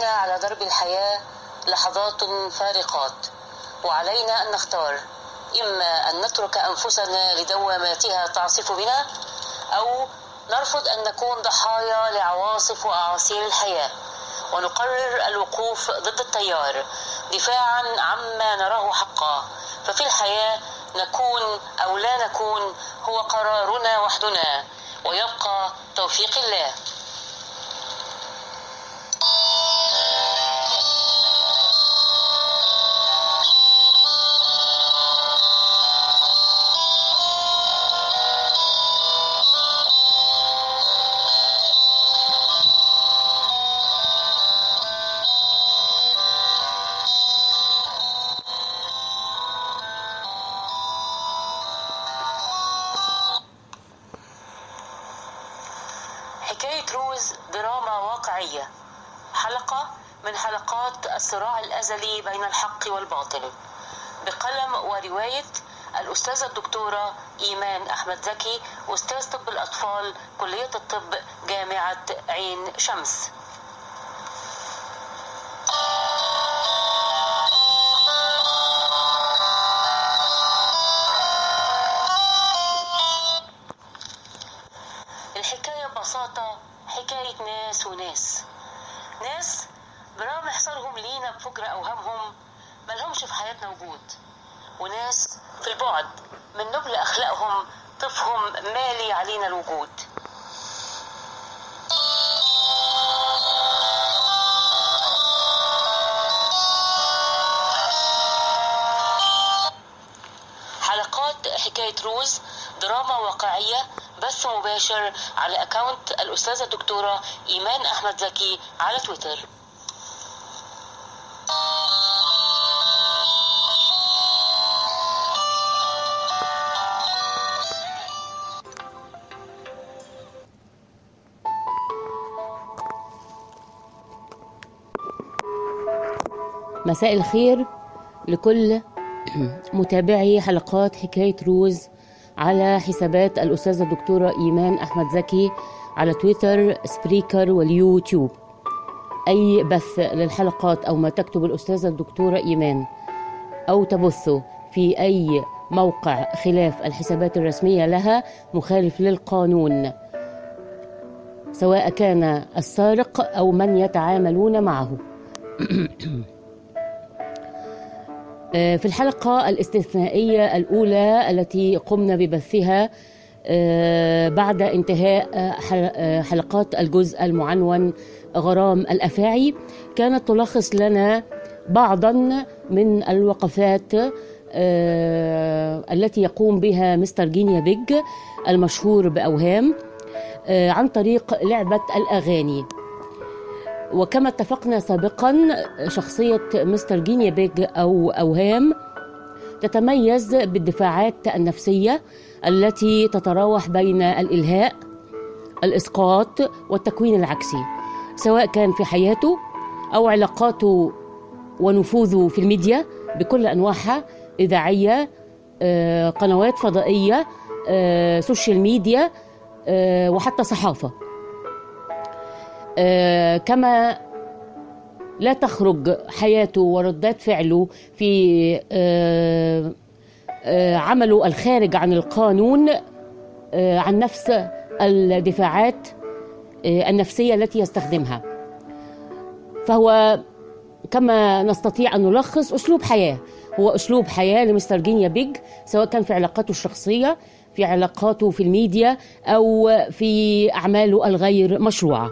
بنا على درب الحياة لحظات فارقات وعلينا أن نختار إما أن نترك أنفسنا لدواماتها تعصف بنا أو نرفض أن نكون ضحايا لعواصف وأعاصير الحياة ونقرر الوقوف ضد التيار دفاعا عما نراه حقا. ففي الحياة نكون أو لا نكون هو قرارنا وحدنا ويبقى توفيق الله. الصراع الأزلي بين الحق والباطل. بقلم ورواية الأستاذة الدكتورة إيمان أحمد زكي أستاذ طب الأطفال كلية الطب جامعة عين شمس. على أكاونت الأستاذة الدكتورة إيمان أحمد زكي على تويتر. مساء الخير لكل متابعي حلقات حكاية روز على حسابات الأستاذة الدكتورة إيمان أحمد زكي على تويتر سبريكر واليوتيوب. أي بث للحلقات أو ما تكتب الأستاذة الدكتورة إيمان أو تبثه في أي موقع خلاف الحسابات الرسمية لها مخالف للقانون سواء كان السارق أو من يتعاملون معه. في الحلقة الاستثنائية الأولى التي قمنا ببثها بعد انتهاء حلقات الجزء المعنون غرام الأفاعي كانت تلخص لنا بعضا من الوقفات التي يقوم بها مستر جينيا بيج المشهور بأوهام عن طريق لعبة الأغاني. وكما اتفقنا سابقا شخصية مستر جينيا بيج أو أوهام تتميز بالدفاعات النفسية التي تتراوح بين الإلهاء الإسقاط والتكوين العكسي سواء كان في حياته أو علاقاته ونفوذه في الميديا بكل أنواعها إذاعية قنوات فضائية social media وحتى صحافة. آه كما لا تخرج حياته وردات فعله في آه آه عمله الخارج عن القانون عن نفس الدفاعات النفسية التي يستخدمها. فهو كما نستطيع أن نلخص أسلوب حياة. هو أسلوب حياة لمستر جينيا بيج سواء كان في علاقاته الشخصية في علاقاته في الميديا أو في أعماله الغير مشروعة.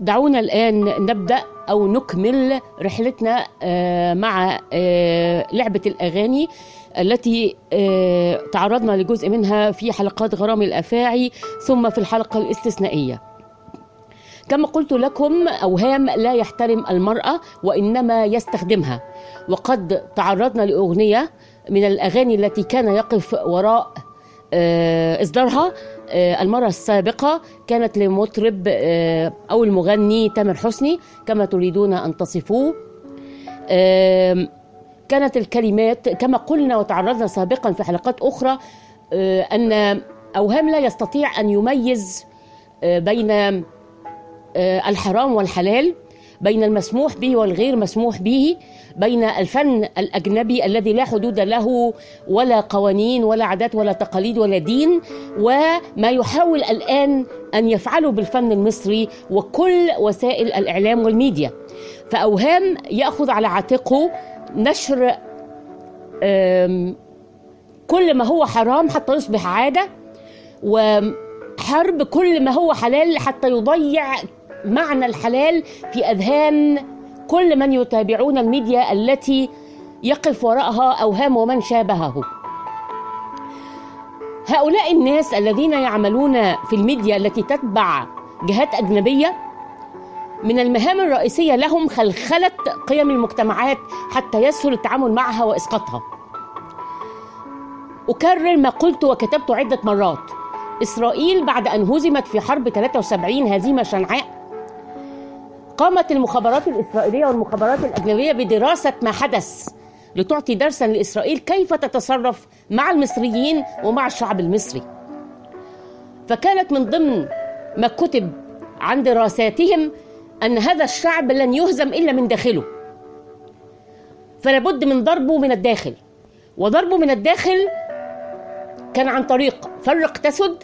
دعونا الآن نبدأ أو نكمل رحلتنا مع لعبة الأغاني التي تعرضنا لجزء منها في حلقات غرام الأفاعي ثم في الحلقة الاستثنائية. كما قلت لكم أوهام لا يحترم المرأة وإنما يستخدمها. وقد تعرضنا لأغنية من الأغاني التي كان يقف وراء إصدارها المرة السابقة كانت لمطرب أو المغني تامر حسني كما تريدون أن تصفوه. كانت الكلمات كما قلنا وتعرضنا سابقا في حلقات أخرى أن أوهام لا يستطيع أن يميز بين آه، الحرام والحلال. بين المسموح به والغير مسموح به بين الفن الأجنبي الذي لا حدود له ولا قوانين ولا عادات ولا تقاليد ولا دين وما يحاول الآن أن يفعله بالفن المصري وكل وسائل الإعلام والميديا. فأوهام يأخذ على عاتقه نشر كل ما هو حرام حتى يصبح عادة وحرب كل ما هو حلال حتى يضيع معنى الحلال في أذهان كل من يتابعون الميديا التي يقف وراءها أوهام ومن شابهه. هؤلاء الناس الذين يعملون في الميديا التي تتبع جهات أجنبية من المهام الرئيسية لهم خلخلة قيم المجتمعات حتى يسهل التعامل معها وإسقاطها. أكرر ما قلت وكتبت عدة مرات. إسرائيل بعد أن هزمت في حرب 73 هزيمة شنعاء قامت المخابرات الإسرائيلية والمخابرات الأجنبية بدراسة ما حدث لتعطي درسا لإسرائيل كيف تتصرف مع المصريين ومع الشعب المصري. فكانت من ضمن ما كتب عن دراساتهم أن هذا الشعب لن يهزم إلا من داخله. فلابد من ضربه من الداخل. وضربه من الداخل كان عن طريق فرق تسد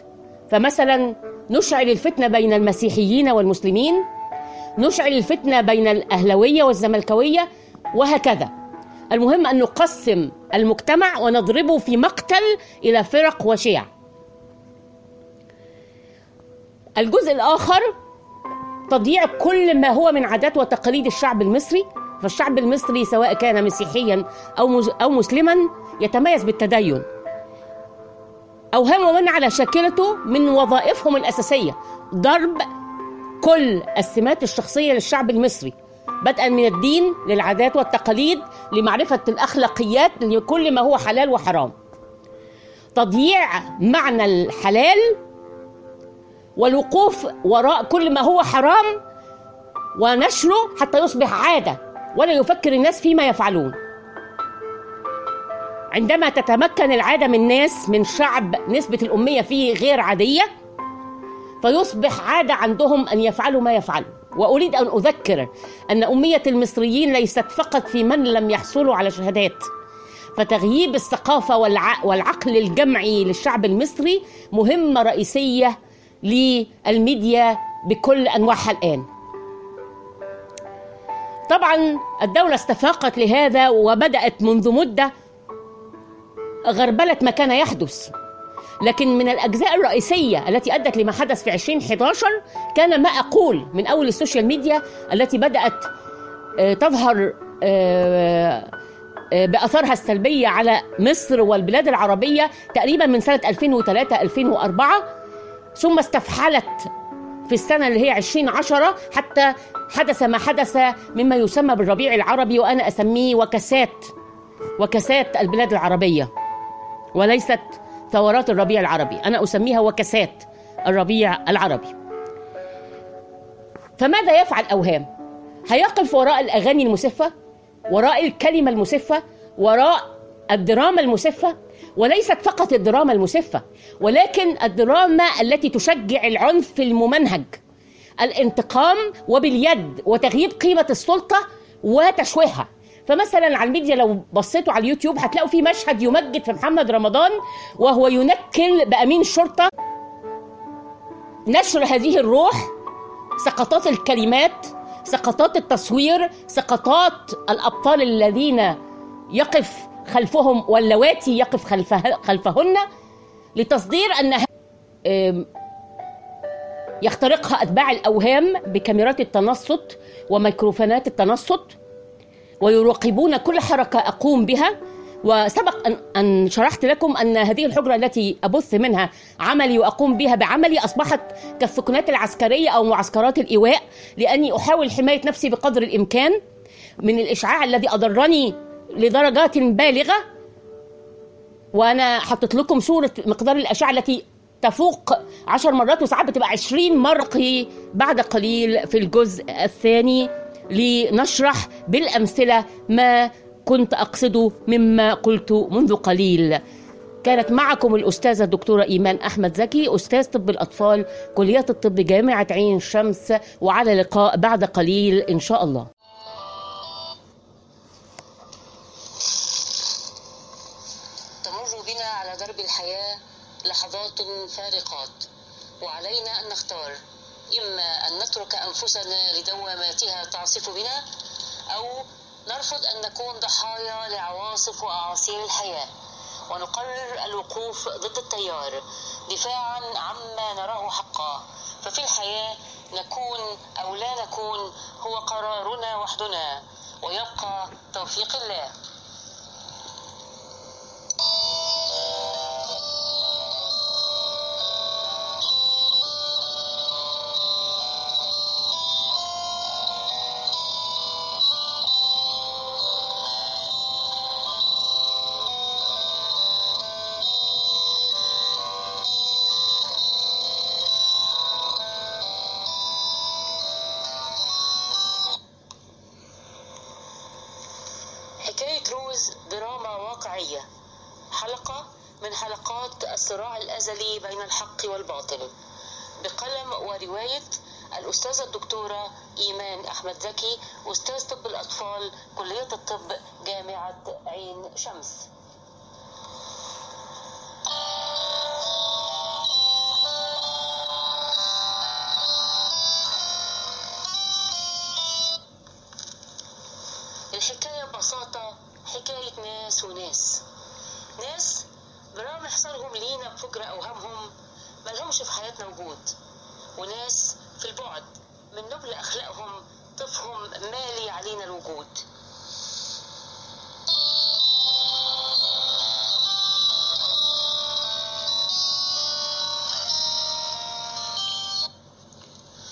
فمثلا نشعل الفتنة بين المسيحيين والمسلمين نشعل الفتنة بين الأهلوية والزملكاوية وهكذا. المهم أن نقسم المجتمع ونضربه في مقتل إلى فرق وشيع. الجزء الآخر تضييع كل ما هو من عادات وتقاليد الشعب المصري فالشعب المصري سواء كان مسيحيا أو, أو مسلما يتميز بالتدين. أوهام من على شاكلته من وظائفهم الأساسية ضرب كل السمات الشخصية للشعب المصري بدءا من الدين للعادات والتقاليد لمعرفة الأخلاقيات لكل ما هو حلال وحرام. تضييع معنى الحلال والوقوف وراء كل ما هو حرام ونشره حتى يصبح عادة ولا يفكر الناس فيما يفعلون. عندما تتمكن العادة من ناس من شعب نسبة الأمية فيه غير عادية فيصبح عادة عندهم أن يفعلوا ما يفعلوا. وأريد أن أذكر أن أمية المصريين ليست فقط في من لم يحصلوا على شهادات. فتغييب الثقافة والع... والعقل الجمعي للشعب المصري مهمة رئيسية للميديا بكل أنواعها الآن. طبعا الدولة استفاقت لهذا وبدأت منذ مدة غربلة ما كان يحدث. لكن من الأجزاء الرئيسية التي أدت لما حدث في 2011 كان ما أقول من أول ال social media التي بدأت آه، تظهر آه، آه، بأثارها السلبية على مصر والبلاد العربية تقريبا من سنة 2003 2004 ثم استفحلت في السنة اللي هي 2010 حتى حدث ما حدث مما يسمى بالربيع العربي وأنا أسميه وكسات وكسات البلاد العربية وليست ثورات الربيع العربي أنا أسميها وكسات الربيع العربي. فماذا يفعل أوهام؟ هيقف وراء الأغاني المسفة وراء الكلمة المسفة وراء الدراما المسفة؟ وليست فقط الدراما المسفة ولكن الدراما التي تشجع العنف الممنهج. الانتقام وباليد وتغييب قيمة السلطة وتشويهها. فمثلا على الميديا لو بصيتوا على اليوتيوب هتلاقوا في مشهد يمجد في محمد رمضان وهو ينكل بأمين شرطة. نشر هذه الروح سقطات الكلمات سقطات التصوير سقطات الأبطال الذين يقف خلفهم واللواتي يقف خلفه خلفهن لتصدير أم، يخترقها أتباع الأوهام بكاميرات التنصت وميكروفونات التنصت. ويراقبون كل حركة أقوم بها. وسبق أن, أن شرحت لكم أن هذه الحجرة التي أبث منها عملي وأقوم بها بعملي أصبحت كالسكنات العسكرية أو معسكرات الإيواء لأني أحاول حماية نفسي بقدر الإمكان من الإشعاع الذي أضرني لدرجات بالغة. وأنا حطيت لكم صورة مقدار الأشعة التي تفوق عشر مرات وساعات بتبقى عشرين مرة بعد قليل في الجزء الثاني. لنشرح بالأمثلة ما كنت أقصده مما قلت منذ قليل. كانت معكم الأستاذة الدكتورة إيمان أحمد زكي أستاذ طب الأطفال كلية الطب جامعة عين شمس وعلى لقاء بعد قليل إن شاء الله. تمر بنا على درب الحياة لحظات فارقات وعلينا أن نختار. إما أن نترك أنفسنا لدواماتها تعصف بنا أو نرفض أن نكون ضحايا لعواصف وأعاصير الحياة. ونقرر الوقوف ضد التيار دفاعا عما نراه حقا. ففي الحياة نكون أو لا نكون هو قرارنا وحدنا ويبقى توفيق الله. أحمد زكي أستاذ طب الأطفال كلية الطب جامعة عين شمس. مالي علينا الوجود.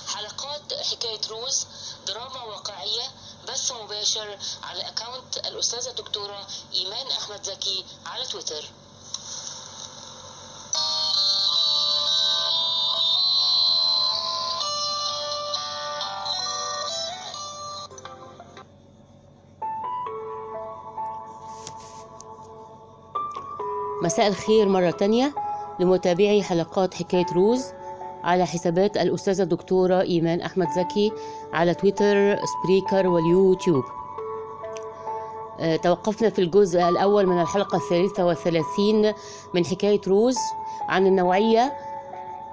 حلقات حكاية روز دراما واقعية بث مباشر على أكاونت الأستاذة الدكتورة إيمان أحمد زكي على تويتر. مساء الخير مرة تانية لمتابعي حلقات حكاية روز على حسابات الأستاذة الدكتورة إيمان أحمد زكي على تويتر Spreaker واليوتيوب. آه، توقفنا في الجزء الأول من الحلقة الثالثة والثلاثين من حكاية روز عن النوعية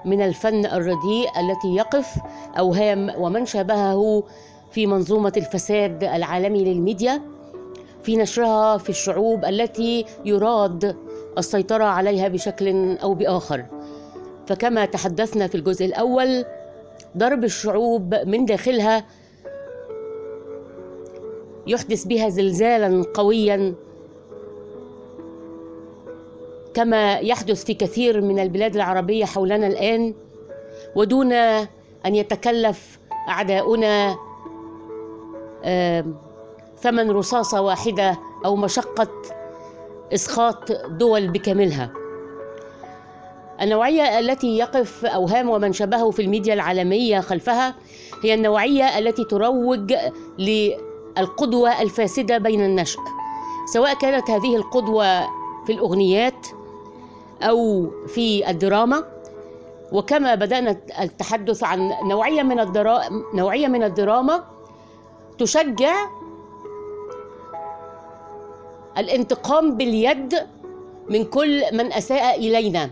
من الفن الرديء التي يقف أوهام ومن شابهه في منظومة الفساد العالمي للميديا في نشرها في الشعوب التي يراد السيطرة عليها بشكل أو بآخر. فكما تحدثنا في الجزء الأول ضرب الشعوب من داخلها يحدث بها زلزالا قويا كما يحدث في كثير من البلاد العربية حولنا الآن. ودون أن يتكلف أعداؤنا ثمن رصاصة واحدة أو مشقة إسقاط دول بكاملها. النوعية التي يقف أوهام ومن شبهه في الميديا العالمية خلفها هي النوعية التي تروج للقدوة الفاسدة بين النشء سواء كانت هذه القدوة في الأغنيات أو في الدراما. وكما بدأنا التحدث عن نوعية من الدرا... نوعية من الدراما تشجع الانتقام باليد من كل من أساء إلينا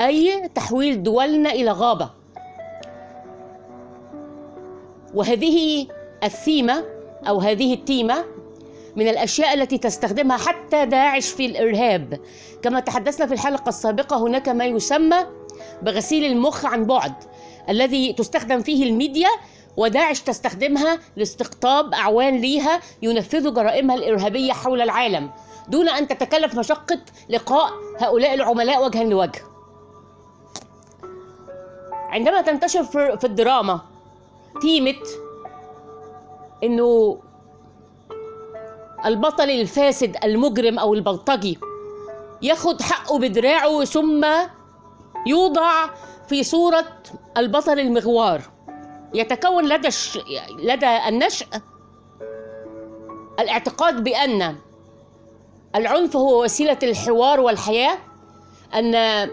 أي تحويل دولنا إلى غابة. وهذه الثيمة أو هذه التيمة من الأشياء التي تستخدمها حتى داعش في الإرهاب. كما تحدثنا في الحلقة السابقة هناك ما يسمى بغسيل المخ عن بعد الذي تستخدم فيه الميديا وداعش تستخدمها لاستقطاب أعوان ليها ينفذوا جرائمها الإرهابية حول العالم دون أن تتكلف مشقة لقاء هؤلاء العملاء وجها لوجه. عندما تنتشر في الدراما تيمه إنه البطل الفاسد المجرم أو البلطجي ياخد حقه بدراعه ثم يوضع في صورة البطل المغوار يتكون لدى الش... لدى النشء الاعتقاد بأن العنف هو وسيلة الحوار والحياة أن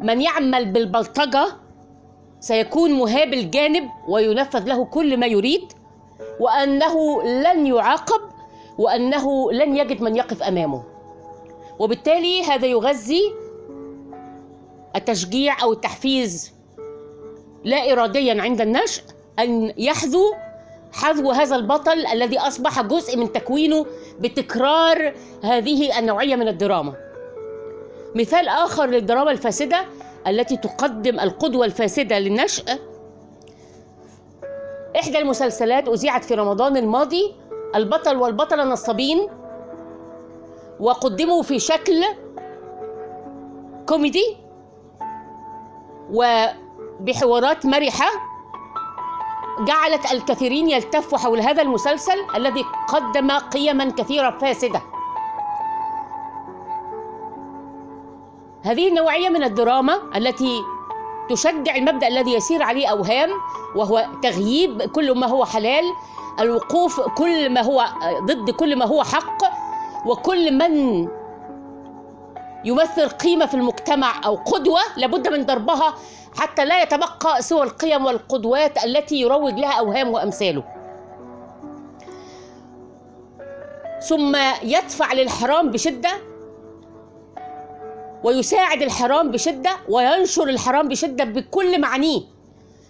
من يعمل بالبلطجة سيكون مهاب الجانب وينفذ له كل ما يريد وأنه لن يعاقب وأنه لن يجد من يقف أمامه. وبالتالي هذا يغذي التشجيع أو التحفيز لا اراديا عند النشء أن يحذو حذو هذا البطل الذي أصبح جزء من تكوينه بتكرار هذه النوعية من الدراما. مثال آخر للدراما الفاسدة التي تقدم القدوة الفاسدة للنشء. إحدى المسلسلات أذيعت في رمضان الماضي البطل والبطلة نصابين وقدموا في شكل كوميدي وبحوارات مرحة جعلت الكثيرين يلتفوا حول هذا المسلسل الذي قدم قيما كثيره فاسده هذه النوعية من الدراما التي تشجع المبدأ الذي يسير عليه أوهام وهو تغييب كل ما هو حلال الوقوف كل ما هو ضد كل ما هو حق وكل من يمثل قيمة في المجتمع أو قدوة لابد من ضربها حتى لا يتبقى سوى القيم والقدوات التي يروج لها أوهام وأمثاله. ثم يدفع للحرام بشدة ويساعد الحرام بشدة وينشر الحرام بشدة بكل معانيه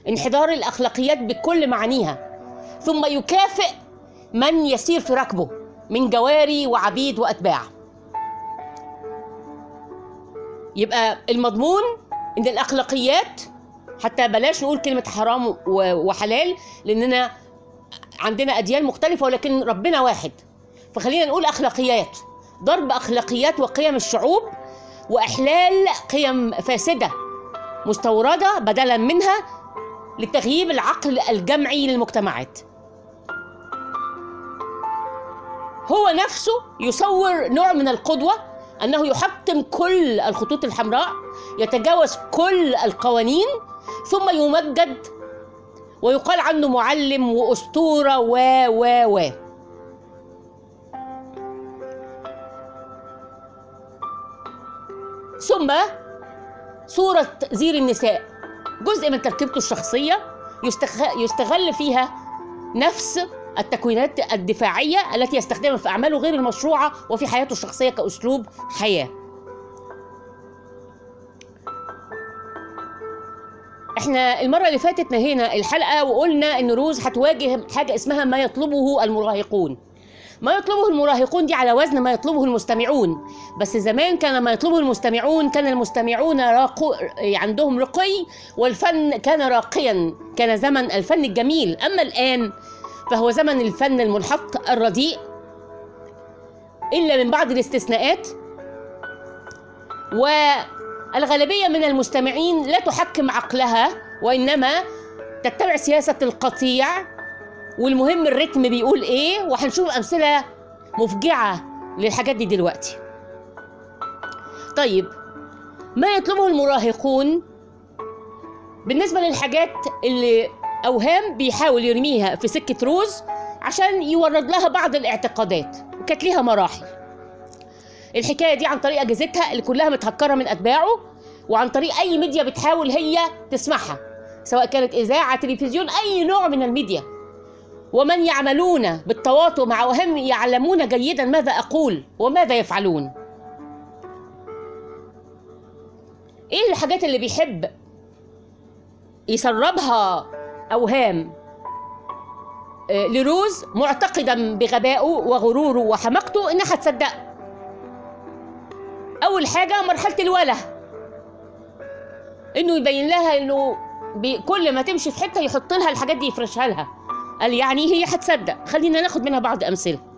انحدار الأخلاقيات بكل معانيها. ثم يكافئ من يسير في ركبه من جواري وعبيد وأتباع. يبقى المضمون إن الأخلاقيات حتى بلاش نقول كلمة حرام وحلال لأننا عندنا أديان مختلفة ولكن ربنا واحد. فخلينا نقول أخلاقيات. ضرب أخلاقيات وقيم الشعوب وإحلال قيم فاسدة مستوردة بدلا منها لتغييب العقل الجمعي للمجتمعات. هو نفسه يصور نوع من القدوة أنه يحطم كل الخطوط الحمراء يتجاوز كل القوانين ثم يمجد ويقال عنه معلم وأسطورة و و و. ثم صورة زير النساء جزء من تركيبته الشخصية يستغل فيها نفس التكوينات الدفاعية التي يستخدمها في أعماله غير المشروعة وفي حياته الشخصية كأسلوب حياة. إحنا المرة اللي فاتت نهينا الحلقة وقلنا إن روز هتواجه حاجة اسمها ما يطلبه المراهقون. ما يطلبه المراهقون دي على وزن ما يطلبه المستمعون. بس زمان كان ما يطلبه المستمعون كان المستمعون راقو عندهم رقي والفن كان راقيا. كان زمن الفن الجميل. أما الآن فهو زمن الفن المنحط الرديء. إلا من بعض الاستثناءات والغالبية من المستمعين لا تحكم عقلها وإنما تتبع سياسة القطيع والمهم الريتم بيقول إيه وهنشوف أمثلة مفجعة للحاجات دي دلوقتي. طيب ما يطلبه المراهقون؟ بالنسبة للحاجات اللي أوهام بيحاول يرميها في سكة روز عشان يورد لها بعض الاعتقادات. وكانت ليها مراحل. الحكاية دي عن طريق أجهزتها اللي كلها متهكرة من أتباعه وعن طريق أي ميديا بتحاول هي تسمعها سواء كانت إذاعة تلفزيون أي نوع من الميديا. ومن يعملون بالتواطؤ مع وهم يعلمون جيدا ماذا أقول وماذا يفعلون. إيه الحاجات اللي بيحب يسربها اوهام لروز معتقدا بغبائه وغروره وحماقته إنها هتصدقه أول حاجة مرحلة الوله. إنه يبين لها إنه كل ما تمشي في حتة يحط لها الحاجات دي يفرشها لها. قال يعني هي هتصدق. خلينا ناخد منها بعض أمثلة.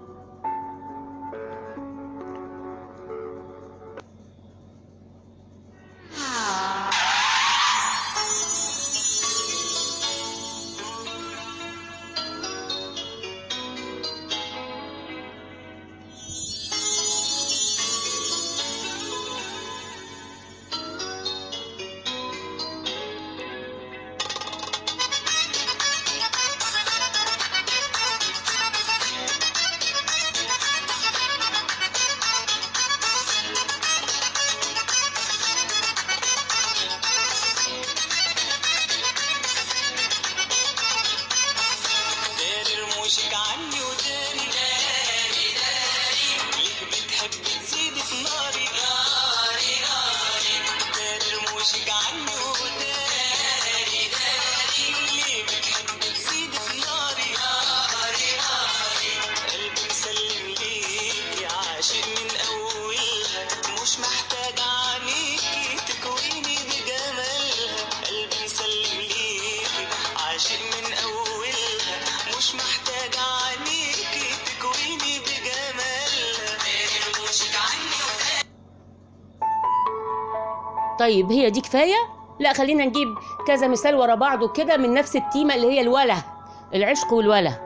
طيب هي دي كفاية؟ لا خلينا نجيب كذا مثال ورا بعضه كده من نفس التيمة اللي هي الوله العشق والوله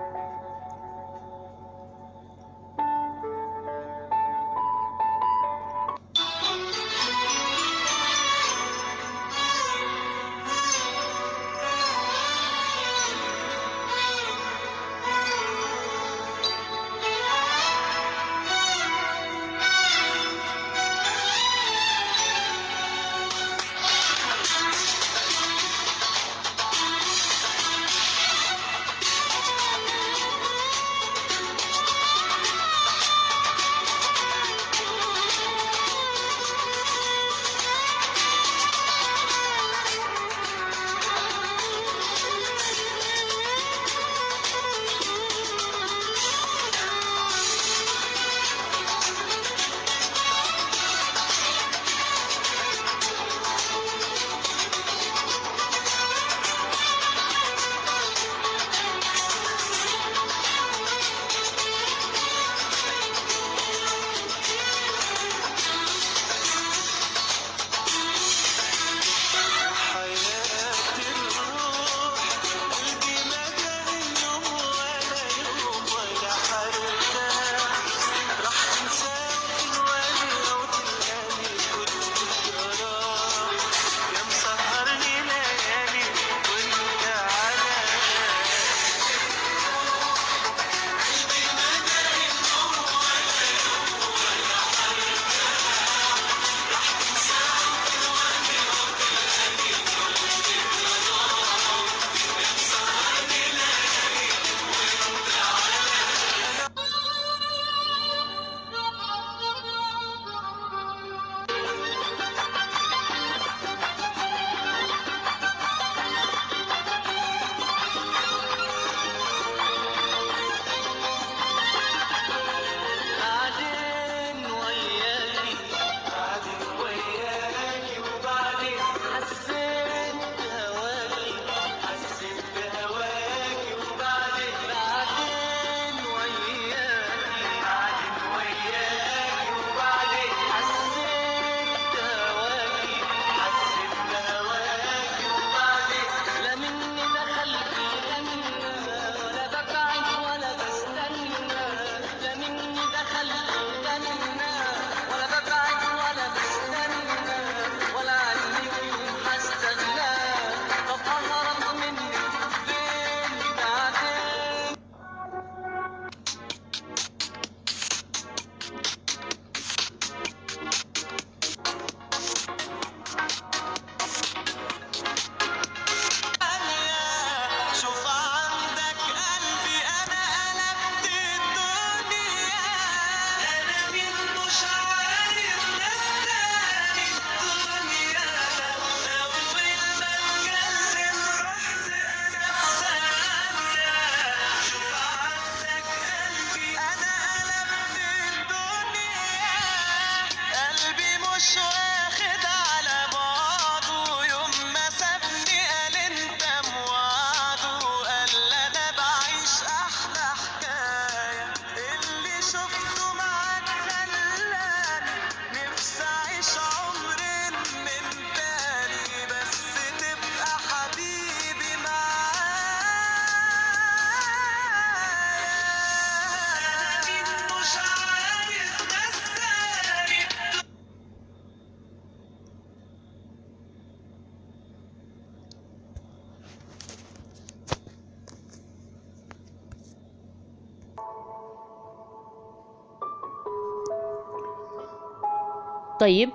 طيب؟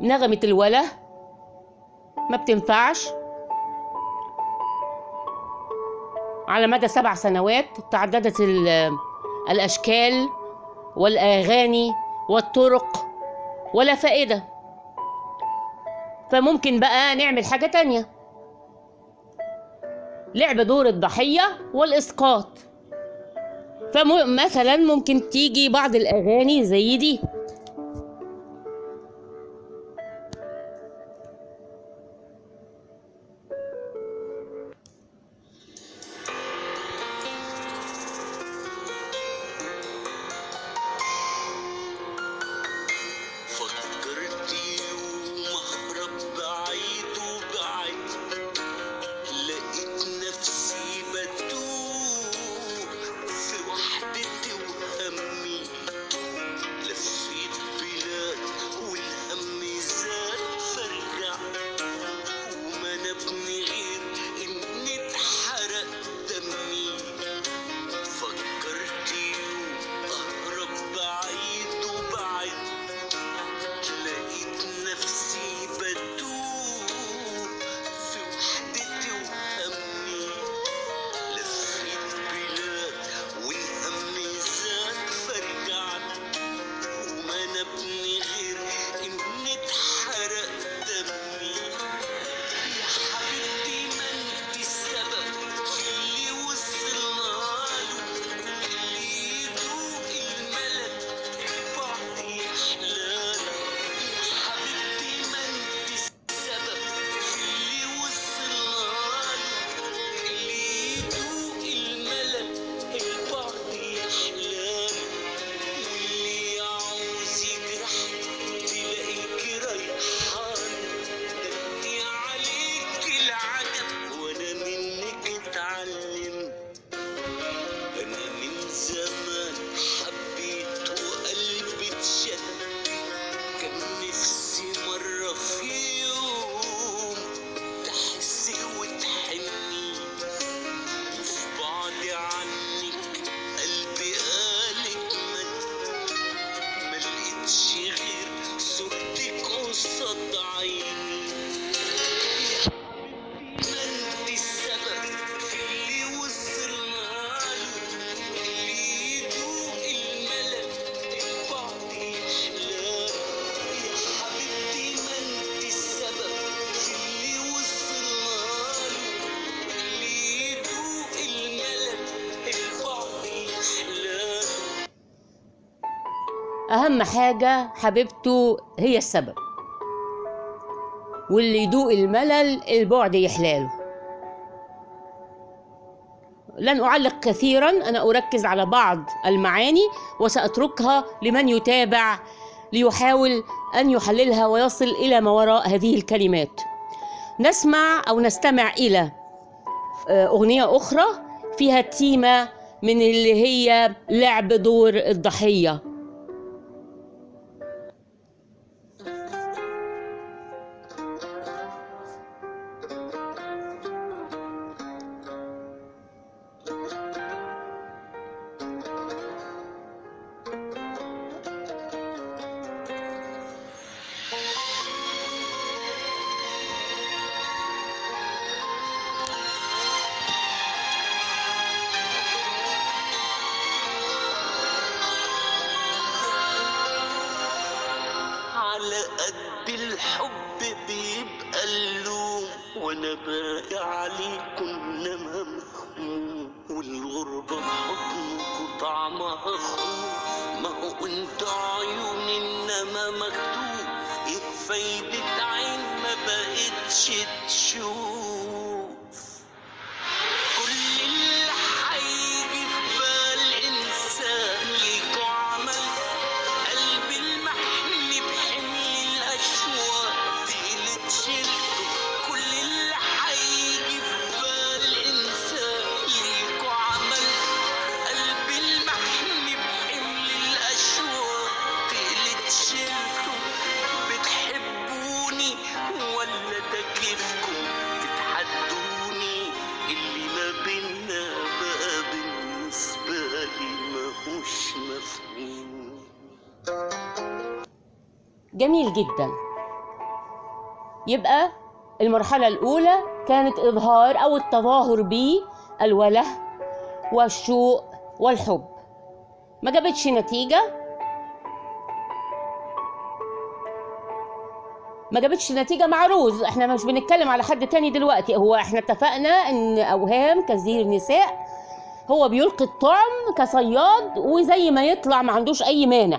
نغمة الوله ما بتنفعش. على مدى سبع سنوات تعددت ال- الأشكال والأغاني والطرق ولا فائدة. فممكن بقى نعمل حاجة تانية. لعب دور الضحية والإسقاط. فمثلا ممكن تيجي بعض الأغاني زي دي. أهم حاجة حبيبته هي السبب. واللي يدوق الملل البعد يحلاله. لن أعلق كثيرا أنا أركز على بعض المعاني وسأتركها لمن يتابع ليحاول أن يحللها ويصل إلى ما وراء هذه الكلمات. نسمع أو نستمع إلى آه، أغنية أخرى فيها تيمة من اللي هي لعب دور الضحية. ما بقتش تشوف جدا. يبقى المرحلة الأولى كانت إظهار أو التظاهر بالوله والشوق والحب. ما جابتش نتيجة؟ ما جابتش نتيجة مع روز. إحنا مش بنتكلم على حد تاني دلوقتي. هو إحنا اتفقنا إن أوهام كثير نساء هو بيلقي الطعم كصياد وزي ما يطلع ما عندوش أي مانع.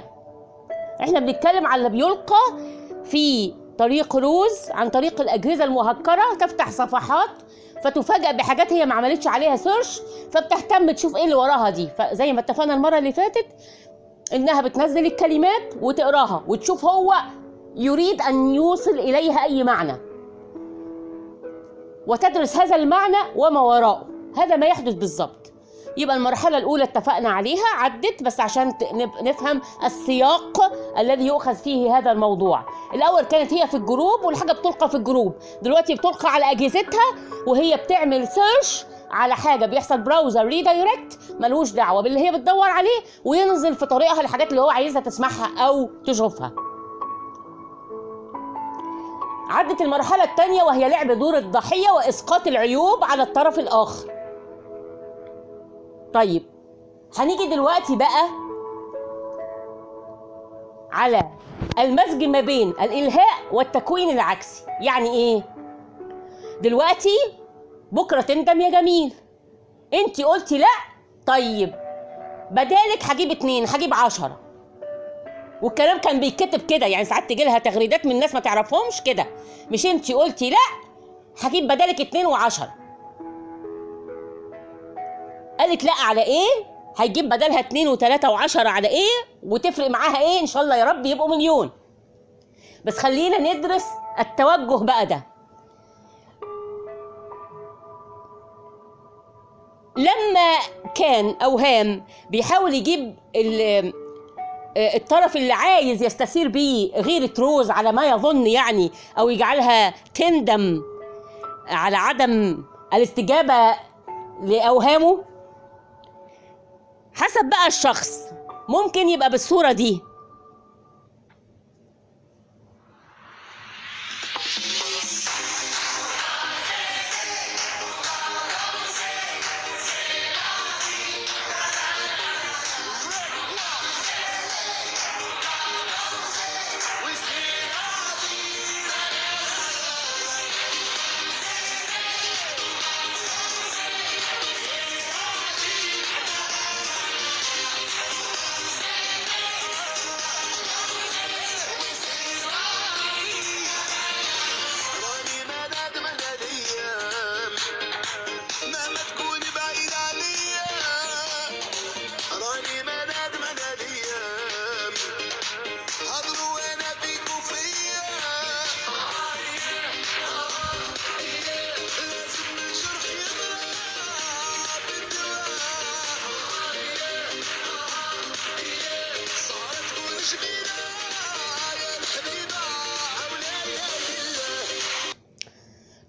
إحنا بنتكلم على اللي بيلقى في طريق روز عن طريق الأجهزة المهكرة تفتح صفحات فتفاجأ بحاجات هي ما عملتش عليها سيرش فبتهتم تشوف إيه اللي وراها دي. فزي ما اتفقنا المرة اللي فاتت إنها بتنزل الكلمات وتقراها وتشوف هو يريد أن يوصل إليها أي معنى. وتدرس هذا المعنى وما وراءه. هذا ما يحدث بالظبط. يبقى المرحلة الأولى اتفقنا عليها عدت بس عشان نفهم السياق الذي يؤخذ فيه هذا الموضوع. الأول كانت هي في ال group والحاجة بتلقى في ال group. دلوقتي بتلقى على أجهزتها وهي بتعمل search على حاجة بيحصل browser redirect ملوش دعوة باللي هي بتدور عليه وينزل في طريقها الحاجات اللي هو عايزها تسمعها أو تشوفها. عدت المرحلة الثانية وهي لعب دور الضحية وإسقاط العيوب على الطرف الآخر. طيب هنيجي دلوقتي بقى على المزج ما بين الإلهاء والتكوين العكسي. يعني إيه؟ دلوقتي بكرة تندم يا جميل. انت قلتي لأ طيب بدالك هجيب اتنين هجيب عشرة. والكلام كان بيتكتب كده يعني ساعات تجي لها تغريدات من ناس ما تعرفهمش كده. مش انت قلتي لأ هجيب بدالك اتنين وعشرة. قالت لا على إيه؟ هيجيب بدلها اتنين وتلاتة وعشرة على إيه؟ وتفرق معاها إيه؟ ان شاء الله يا رب يبقوا مليون. بس خلينا ندرس التوجه بقى ده. لما كان اوهام بيحاول يجيب آه، الطرف اللي عايز يستثير بيه غيرة روز على ما يظن يعني أو يجعلها تندم على عدم الاستجابة لأوهامه حسب بقى الشخص. ممكن يبقى بالصورة دي.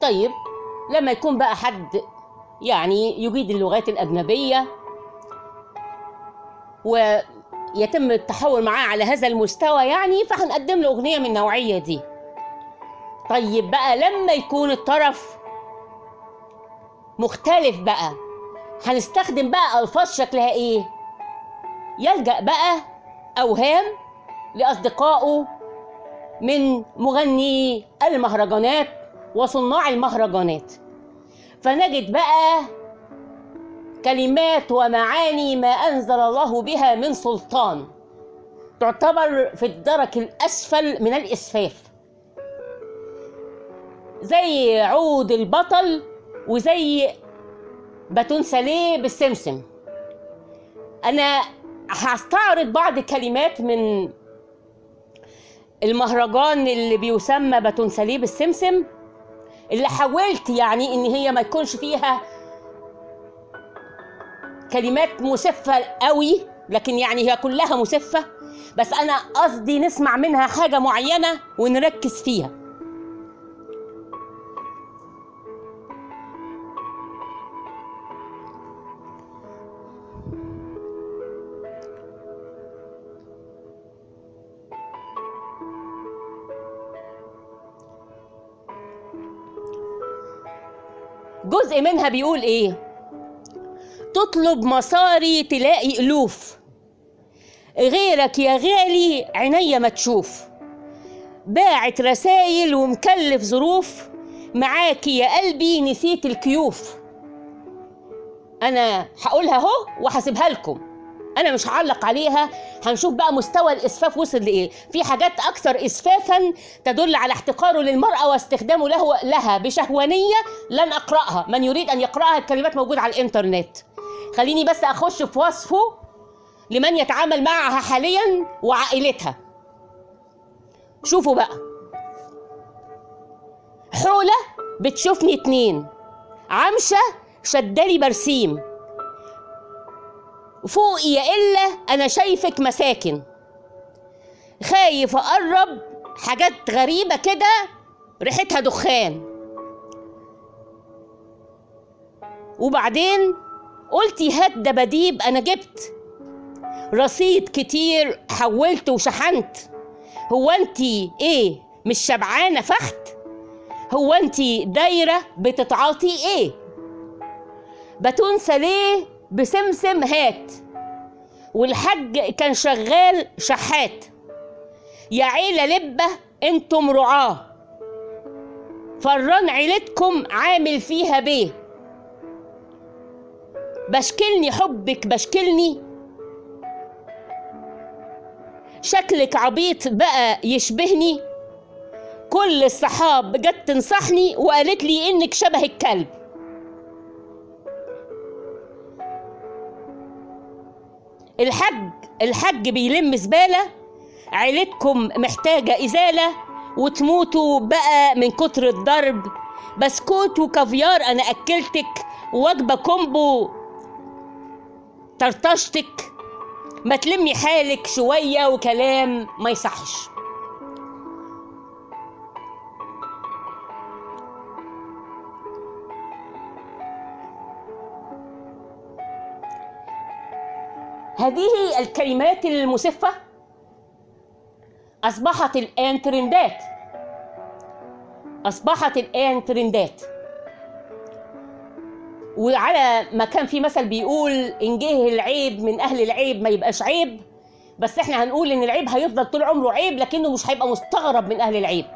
طيب لما يكون بقى حد يعني يجيد اللغات الأجنبية ويتم التحول معاه على هذا المستوى يعني فهنقدم له أغنية من النوعية دي طيب بقى لما يكون الطرف مختلف بقى هنستخدم بقى ألفاظ شكلها إيه؟ يلجأ بقى أوهام لأصدقائه من مغني المهرجانات وصناع المهرجانات. فنجد بقى كلمات ومعاني ما أنزل الله بها من سلطان. تعتبر في الدرك الأسفل من الإسفاف. زي عود البطل وزي باتون ساليه بالسمسم. أنا هستعرض بعض كلمات من المهرجان اللي بيسمى باتون ساليه بالسمسم. اللي حاولت يعني إن هي ما يكونش فيها كلمات مسفة قوي لكن يعني هي كلها مسفة بس أنا قصدي نسمع منها حاجة معينة ونركز فيها. جزء منها بيقول إيه؟ تطلب مصاري تلاقي ألوف. غيرك يا غالي عينيا ما تشوف. باعت رسايل ومكلف ظروف معاكي يا قلبي نسيت الكيوف. أنا هقولها أهو وهسيبها لكم. أنا مش هعلق عليها. هنشوف بقى مستوى الإسفاف وصل لإيه. في حاجات أكثر اسفافا تدل على احتقاره للمرأة واستخدامه له لها بشهوانية لن أقرأها. من يريد أن يقرأها الكلمات موجودة على الإنترنت. خليني بس أخش في وصفه لمن يتعامل معها حاليا وعائلتها. شوفوا بقى. حولة بتشوفني اتنين. عمشة شدالي برسيم. فوقي يا إلا أنا شايفك مساكن. خايف أقرب حاجات غريبة كده ريحتها دخان. وبعدين قلتي هات دباديب أنا جبت. رصيد كتير حولت وشحنت. هو أنتي إيه؟ مش شبعانة فخت؟ هو أنتي دايرة بتتعاطي إيه؟ بتنسى ليه بسمسم هات. والحج كان شغال شحات. يا عيلة لبة أنتم رعاة. فران عيلتكم عامل فيها بيه. بشكلني حبك بشكلني. شكلك عبيط بقى يشبهني. كل الصحاب جت تنصحني وقالت لي إنك شبه الكلب. الحج الحج بيلم زبالة عيلتكم محتاجة إزالة وتموتوا بقى من كتر الضرب. بسكوت وكافيار أنا أكلتك وجبة كومبو طرطشتك. ما تلمي حالك شوية وكلام ما يصحش. هذه الكلمات المسفة أصبحت الآن ترندات. أصبحت الآن ترندات. وعلى ما كان في مثل بيقول إن جه العيب من أهل العيب ما يبقاش عيب. بس إحنا هنقول إن العيب هيفضل طول عمره عيب لكنه مش هيبقى مستغرب من أهل العيب.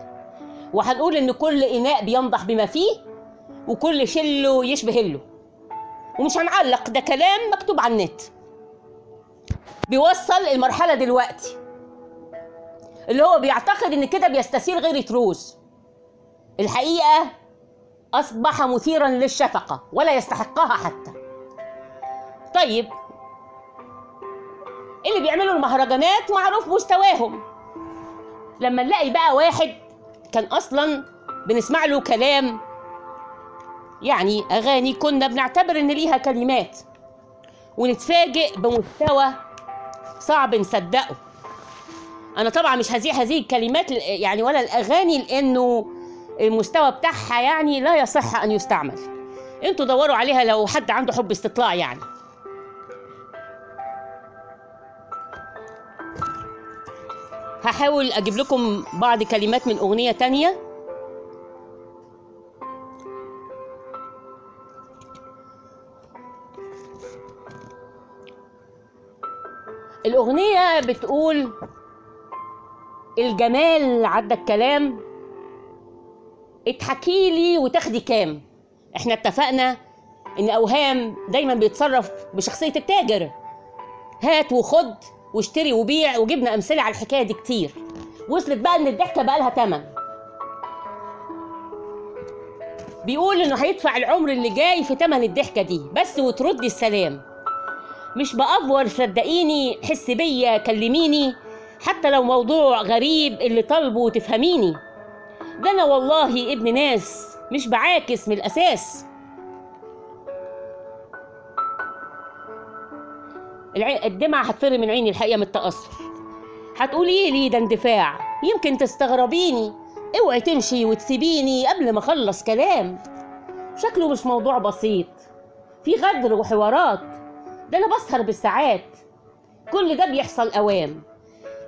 وهنقول إن كل إناء بينضح بما فيه وكل شله يشبه له. ومش هنعلق ده كلام مكتوب على النت. بيوصل المرحلة دلوقتي. اللي هو بيعتقد إن كده بيستثير غير تروس. الحقيقة أصبح مثيرا للشفقة ولا يستحقها حتى. طيب اللي بيعملوا المهرجانات معروف مستواهم. لما نلاقي بقى واحد كان أصلا بنسمع له كلام يعني أغاني كنا بنعتبر إن ليها كلمات ونتفاجئ بمستوى صعب نصدقه. أنا طبعا مش هذيع هذه الكلمات يعني ولا الأغاني لأنه المستوى بتاعها يعني لا يصح أن يستعمل. أنتوا دوروا عليها لو حد عنده حب استطلاع يعني. هحاول أجيب لكم بعض كلمات من أغنية تانية. الأغنية بتقول الجمال عدى الكلام اتحكي لي وتاخدي كام. إحنا اتفقنا إن أوهام دايما بيتصرف بشخصية التاجر. هات وخد واشتري وبيع وجبنا أمثلة على الحكاية دي كتير. وصلت بقى إن الضحكة بقى لها تمن. بيقول إنه هيدفع العمر اللي جاي في تمن الضحكة دي بس وتردي السلام. مش بأفور صدقيني حس بيا كلميني حتى لو موضوع غريب اللي طالبه تفهميني. ده أنا والله ابن ناس مش بعاكس من الأساس. العي... الدمعة هتفر من عيني الحقيقة من التأثر. هتقولي لي ده اندفاع؟ يمكن تستغربيني. اوعي تمشي وتسيبيني قبل ما أخلص كلام. شكله مش موضوع بسيط. في غدر وحوارات. ده أنا بسهر بالساعات. كل ده بيحصل أوام.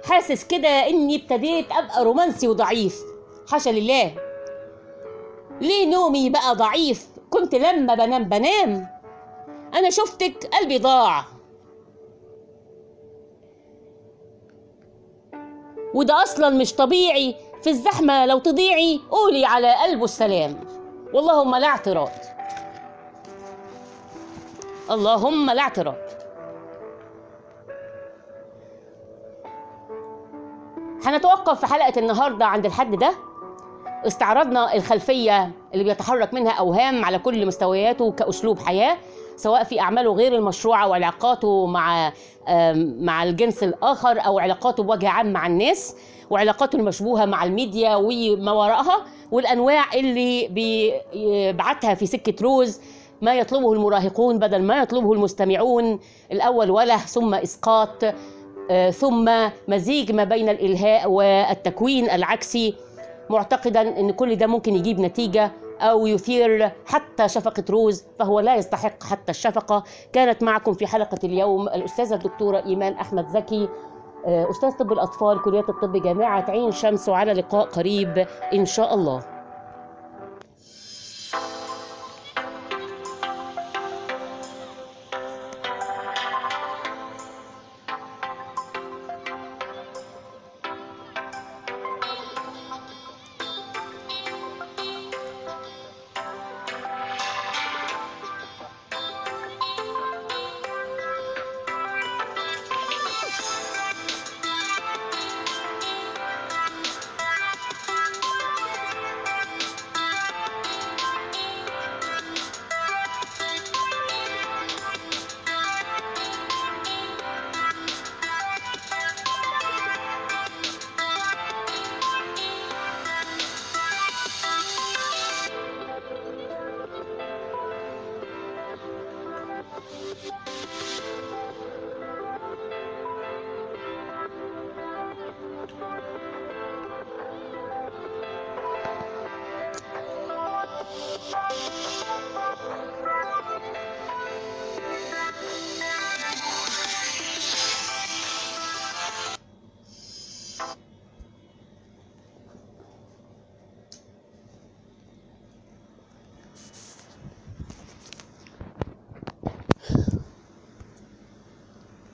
حاسس كده إني ابتديت أبقى رومانسي وضعيف. حاشا لله. ليه نومي بقى ضعيف؟ كنت لما بنام بنام. أنا شفتك قلبي ضاع. وده أصلا مش طبيعي. في الزحمة لو تضيعي قولي على قلبه السلام. واللهم لا اعتراض. اللهم لا اعتراض. هنتوقف في حلقة النهارده عند الحد ده. استعرضنا الخلفية اللي بيتحرك منها أوهام على كل مستوياته كأسلوب حياة سواء في أعماله غير المشروعة وعلاقاته مع مع الجنس الآخر أو علاقاته بوجه عام مع الناس وعلاقاته المشبوهة مع الميديا وما وراءها والأنواع اللي بيبعتها في سكة روز ما يطلبه المراهقون بدل ما يطلبه المستمعون. الأول وله ثم إسقاط ثم مزيج ما بين الإلهاء والتكوين العكسي. معتقدا إن كل ده ممكن يجيب نتيجة أو يثير حتى شفقة روز فهو لا يستحق حتى الشفقة. كانت معكم في حلقة اليوم الأستاذة الدكتورة إيمان أحمد زكي أستاذ طب الأطفال كلية الطب جامعة عين شمس وعلى لقاء قريب إن شاء الله.